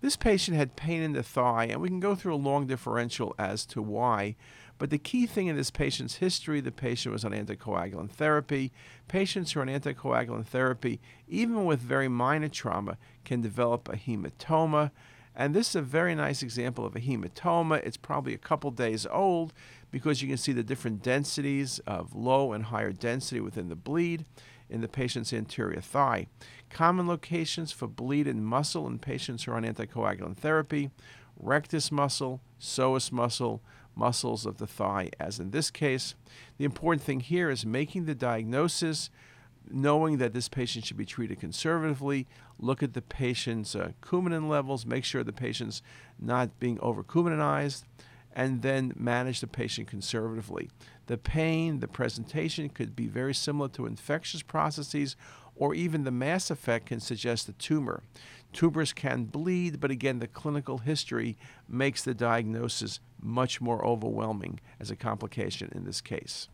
This patient had pain in the thigh, and we can go through a long differential as to why. But the key thing in this patient's history, the patient was on anticoagulant therapy. Patients who are on anticoagulant therapy, even with very minor trauma, can develop a hematoma. And this is a very nice example of a hematoma. It's probably a couple days old because you can see the different densities of low and higher density within the bleed in the patient's anterior thigh. Common locations for bleed in muscle in patients who are on anticoagulant therapy rectus muscle, psoas muscle, muscles of the thigh, as in this case. The important thing here is making the diagnosis, knowing that this patient should be treated conservatively, look at the patient's uh, Coumadin levels, make sure the patient's not being over Coumadinized, and then manage the patient conservatively. The pain, the presentation could be very similar to infectious processes or even the mass effect can suggest a tumor. Tumors can bleed, but again, the clinical history makes the diagnosis much more overwhelming as a complication in this case.